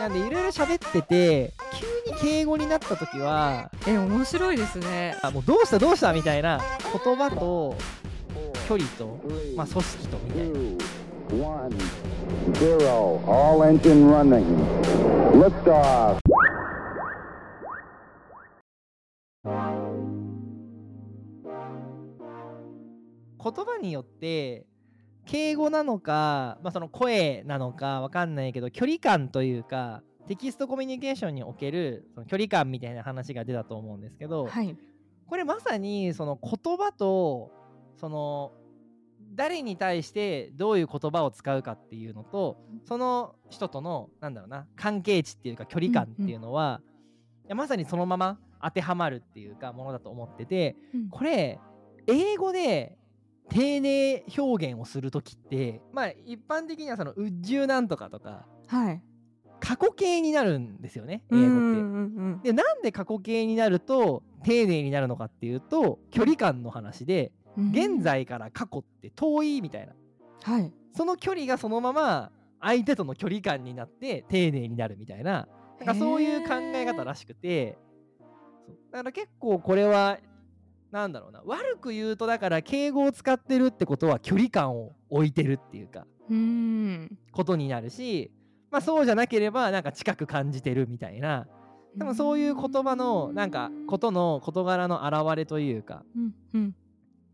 なんでいろいろ喋ってて急に敬語になった時はえ面白いですねあもうどうしたどうしたみたいな言葉と距離と、まあ、組織とみたいな One, zero, all engine running. Liftoff. 言葉によって敬語なのか、まあ、その声なのかわかんないけど距離感というかテキストコミュニケーションにおけるその距離感みたいな話が出たと思うんですけど、はい。これまさにその言葉とその誰に対してどういう言葉を使うかっていうのとその人とのなんだろうな関係値っていうか距離感っていうのは、いやまさにそのまま当てはまるっていうかものだと思っててうん。これ英語で丁寧表現をする時ってまあ一般的にはその「うっじゅうなんとか」とかはい。過去形になるんですよね英語って。うんうんうんでなんで過去形になると丁寧になるのかっていうと距離感の話でうん。現在から過去って遠いみたいな。はい。その距離がそのまま相手との距離感になって丁寧になるみたいな。なんかそういう考え方らしくて。だから結構これはなんだろうな。悪く言うとだから敬語を使ってるってことは距離感を置いてるっていうか。うん。ことになるしまあそうじゃなければなんか近く感じてるみたいな。多分そういう言葉のなんかことの事柄の表れというか、うんうん。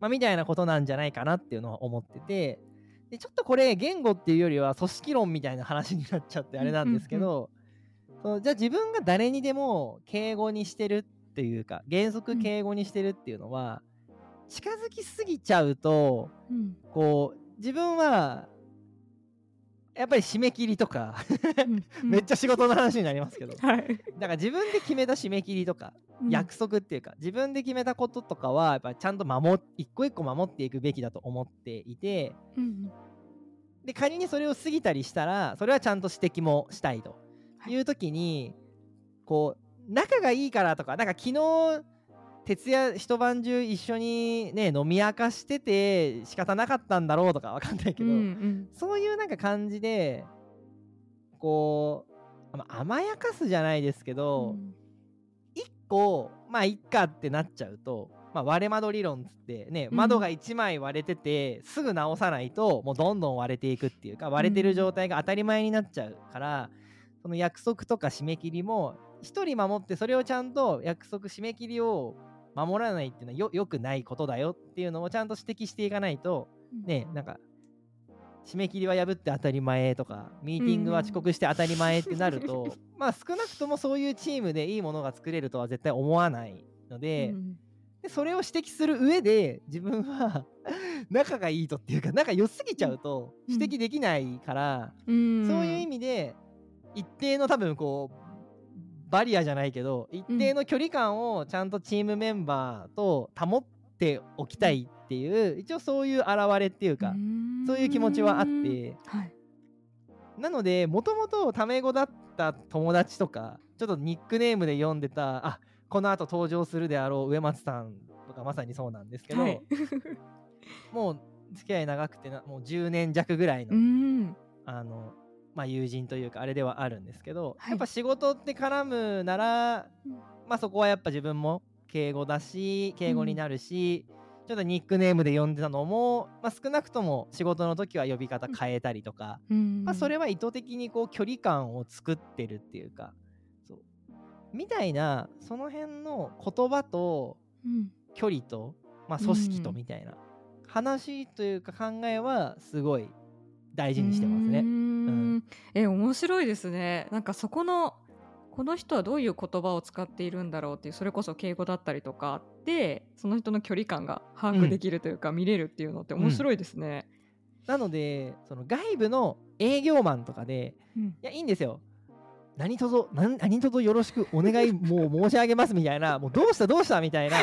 まあ、みたいなことなんじゃないかなっていうのは思ってて。でちょっとこれ言語っていうよりは組織論みたいな話になっちゃってあれなんですけど、そのじゃあ自分が誰にでも敬語にしてるっていうか原則敬語にしてるっていうのは、近づきすぎちゃうとうん。こう自分はやっぱり締め切りとかうん。めっちゃ仕事の話になりますけど、はい。だから自分で決めた締め切りとか、うん。約束っていうか自分で決めたこととかはやっぱりちゃんと守っ一個一個守っていくべきだと思っていてうんで仮にそれを過ぎたりしたらそれはちゃんと指摘もしたいという時に、こう仲がいいからとかなんか昨日徹夜一晩中一緒にね飲み明かしてて仕方なかったんだろうとかわかんないけど、うんうん。そういうなんか感じでこうまあ甘やかすじゃないですけど、一個まあいっかってなっちゃうと、まあ、割れ窓理論っつってねうん。窓が1枚割れてて、すぐ直さないともうどんどん割れていくっていうか割れてる状態が当たり前になっちゃうから、その約束とか締め切りも1人守ってそれをちゃんと約束締め切りを守らないっていうのはよよくないことだよっていうのをちゃんと指摘していかないとねなんか締め切りは破って当たり前とかミーティングは遅刻して当たり前ってなると、まあ少なくともそういうチームでいいものが作れるとは絶対思わないので,、うんでそれを指摘する上で自分は 仲がいいとっていうか仲良すぎちゃうとうん。指摘できないから、うん。そういう意味で一定の多分こうバリアじゃないけど一定の距離感をちゃんとチームメンバーと保っておきたいっていう一応そういう表れっていうか、そういう気持ちはあって。はい。なのでもともとタメ語だった友達とかちょっとニックネームで読んでたあこの後登場するであろう植松さんとかまさにそうなんですけど、はい。もう付き合い長くてなもう10年弱ぐらいの,、うん。あのまあ、友人というかあれではあるんですけど、はい。やっぱ仕事って絡むなら、うん。まあそこはやっぱ自分も敬語だし敬語になるし、ちょっとニックネームで呼んでたのも、まあ、少なくとも仕事の時は呼び方変えたりとか、うん。まあ、それは意図的にこう距離感を作ってるっていうかそう。みたいなその辺の言葉とうん。距離と、まあ、組織とうん。みたいな話というか考えはすごい大事にしてますね。え面白いですね。なんかそこのこの人はどういう言葉を使っているんだろうっていうそれこそ敬語だったりとかでその人の距離感が把握できるというか、見れるっていうのって面白いですね。なのでその外部の営業マンとかでうん。いやいいんですよ。何とぞ何何とぞよろしくお願いもう申し上げますみたいなもうどうしたどうしたみたいな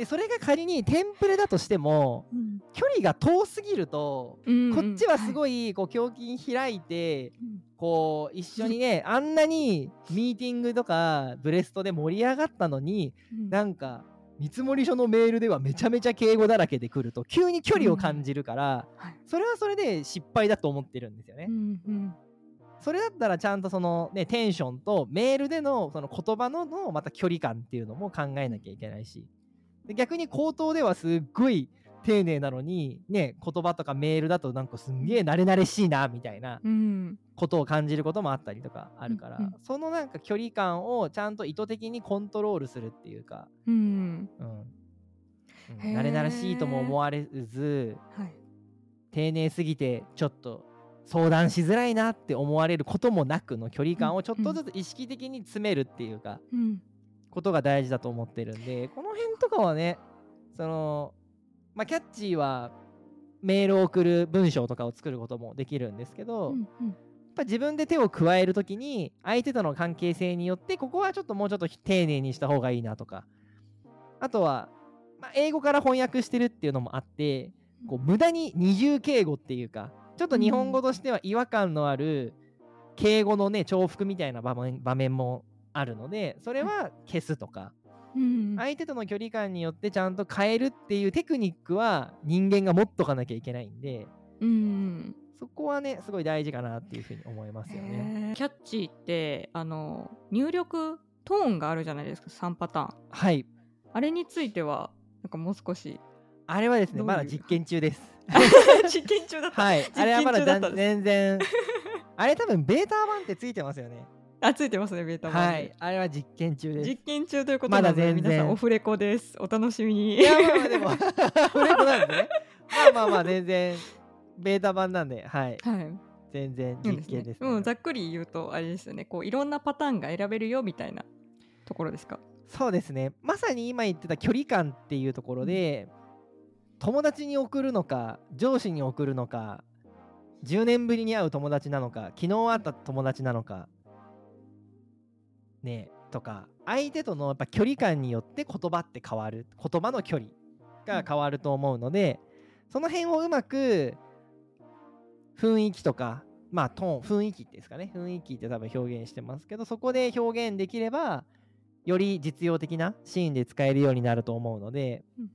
でそれが仮にテンプレだとしてもうん。距離が遠すぎるとうんこっちはすい、ごい。こう胸筋開いてうん。こう一緒にねあんなにミーティングとかブレストで盛り上がったのにうん。なんか見積書のメールではめちゃめちゃ敬語だらけで来ると急に距離を感じるからはい。それはそれで失敗だと思ってるんですよね。う。んうん。それだったらちゃんとそのねテンションとメールでのその言葉ののまた距離感っていうのも考えなきゃいけないし。で逆に口頭ではすっごい丁寧なのにね言葉とかメールだとなんかすんげえ慣れ慣れしいなみたいなうん。ことを感じることもあったりとかあるから、うんうん。そのなんか距離感をちゃんと意図的にコントロールするっていうか、うん。うん。慣れ慣れしいとも思われずはい。丁寧すぎてちょっと相談しづらいなって思われることもなくの距離感をちょっとずつ意識的に詰めるっていうかうんことが大事だと思ってるんでこの辺とかはねそのまあキャッチーはメールを送る文章とかを作ることもできるんですけど、うんうん。やっぱ自分で手を加えるときに相手との関係性によってここはちょっともうちょっと丁寧にした方がいいなとかあとは、まあ、英語から翻訳してるっていうのもあってこう無駄に二重敬語っていうかちょっと日本語としては違和感のある敬語のね重複みたいな場面場面もあるのでそれは消すとか。うん相手との距離感によってちゃんと変えるっていうテクニックは人間が持っとかなきゃいけないんでうんそこはねすごい大事かなっていうふうに思いますよね。キャッチーってあの入力トーンがあるじゃないですか3パターン。はい。あれについてはなんかもう少し。あれはですね、まだ実験中です。実験中だった、はい。験あれはまだ全然、あれ多分ベータ版ってついてますよね。あついてますねベータ版ではい。あれは実験中です。実験中ということなので、まだ全然。皆さんオフレコです。お楽しみに。いや、まあまあでも、フレコなんですね。まあまあまあ、全然、ベータ版なんで、はい。はい。全然実験です、ね。うん、ざっくり言うとあれですよね。こういろんなパターンが選べるよみたいなところですか？そうですね。まさに今言ってた距離感っていうところで、友達に送るのか、上司に送るのか、10年ぶりに会う友達なのか、昨日会った友達なのか、ねえとか、相手とのやっぱ距離感によって言葉って変わる。言葉の距離が変わると思うので、その辺をうまく雰囲気とか、まあトーン、雰囲気ですかね。雰囲気って多分表現してますけど、そこで表現できれば、より実用的なシーンで使えるようになると思うので、うん。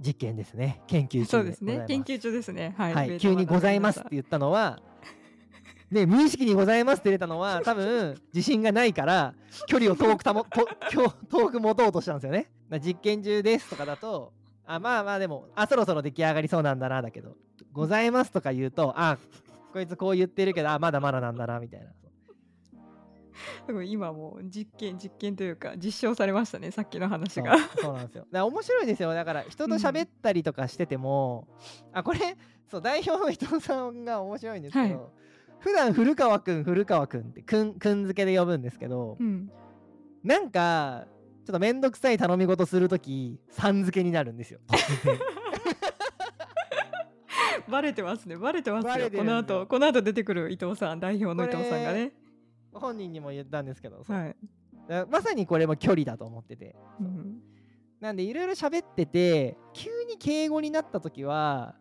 実験ですね。研究中そうですございます。ね。研究中ですね。はい、はい、急にございますって版言ったのは、ね、無意識にございますって入れたのは、多分自信がないから、距離を遠くたもと遠遠く持とうとしたんですよね。だ実験中ですとかだと、あまあまあでも、あ、そろそろ出来上がりそうなんだな、だけど、ございますとか言うと、あ、こいつこう言ってるけど、あ、まだまだなんだな、みたいな。今もう実験実験というか実証されましたねさっきの話がそうなんですよ。だから面白いですよ。だから人と喋ったりとかしてても、あ、これ、そう、代表の伊藤さんが面白いんですけど、はい普段古川くん、古川くんってくん、くん付けで呼ぶんですけど、うん。なんか、ちょっとめんどくさい頼み事するとき、さん付けになるんですよ。バレてますね。バレてますよ。この後この後出てくる伊藤さん代表の伊藤さんがね本人にも言ったんですけど、はい、まさにこれも距離だと思ってて。うん、なんでいろいろ喋ってて、急に敬語になったときは、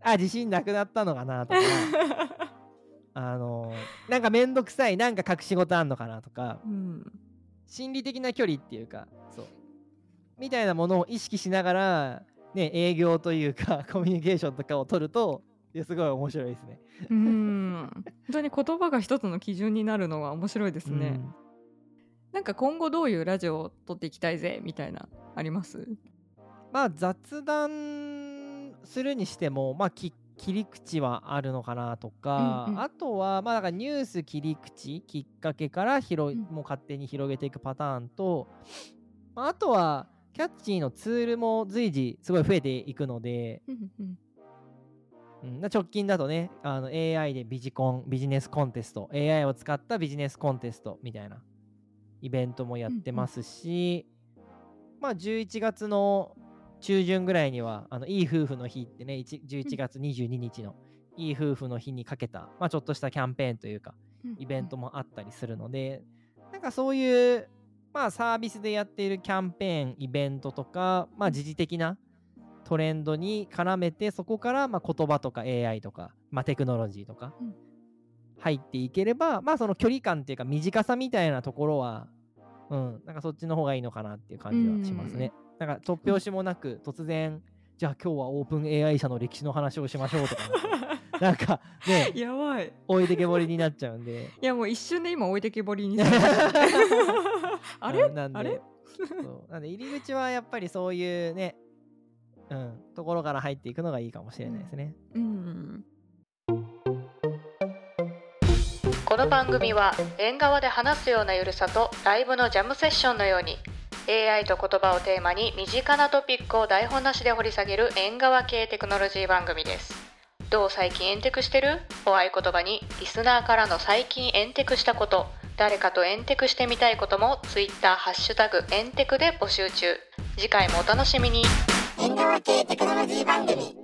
あ、自信なくなったのかなとか、あのなんかめんどくさい、なんか隠し事あんのかなとか、うん。心理的な距離っていうか、そう。みたいなものを意識しながら、ね、営業というか、コミュニケーションとかを取ると、すごい面白いですね。うん。本当に言葉が一つの基準になるのは面白いですね、うん。なんか今後どういうラジオを撮っていきたいぜみたいなあります？まあ雑談するにしても、まあ、き切り口はあるのかなとか、うんうん。あとはまあだからニュース切り口きっかけから広い、うん。もう勝手に広げていくパターンと、まあ、あとはキャッチーのツールも随時すごい増えていくので、うんうん。うん、直近だとねあの AI でビジコンビジネスコンテスト AI を使ったビジネスコンテストみたいなイベントもやってますし、まあ11月の中旬ぐらいにはあのいい夫婦の日ってね1 11月22日のいい夫婦の日にかけた、まあ、ちょっとしたキャンペーンというかうん。イベントもあったりするので、なんかそういう、まあ、サービスでやっているキャンペーン、イベントとか、まあ、時事的なトレンドに絡めて、そこからまあ言葉とか AI とか、まあ、テクノロジーとかうん。入っていければ、まあ、その距離感っていうか短さみたいなところは、うん、なんかそっちの方がいいのかなっていう感じはしますね。なんか突拍子もなく 突然じゃあ今日はオープン AI 社の歴史の話をしましょうとか。なんかね。やばい。置いてけぼりになっちゃうんで。いやもう一瞬で今置いてけぼりに あれ？うんなんで。あれ？そう。なんで入り口はやっぱりそういうねうんところから入っていくのがいいかもしれないですね、うん。この番組は縁側で話すようなゆるさとライブのジャムセッションのように AI と言葉をテーマに身近なトピックを台本なしで掘り下げる縁側系テクノロジー番組です。どう最近エンテクしてる？お合言葉にリスナーからの最近エンテクしたこと。誰かとエンテクしてみたいことも Twitter ハッシュタグエンテクで募集中。次回もお楽しみに。縁側系テクノロジー番組。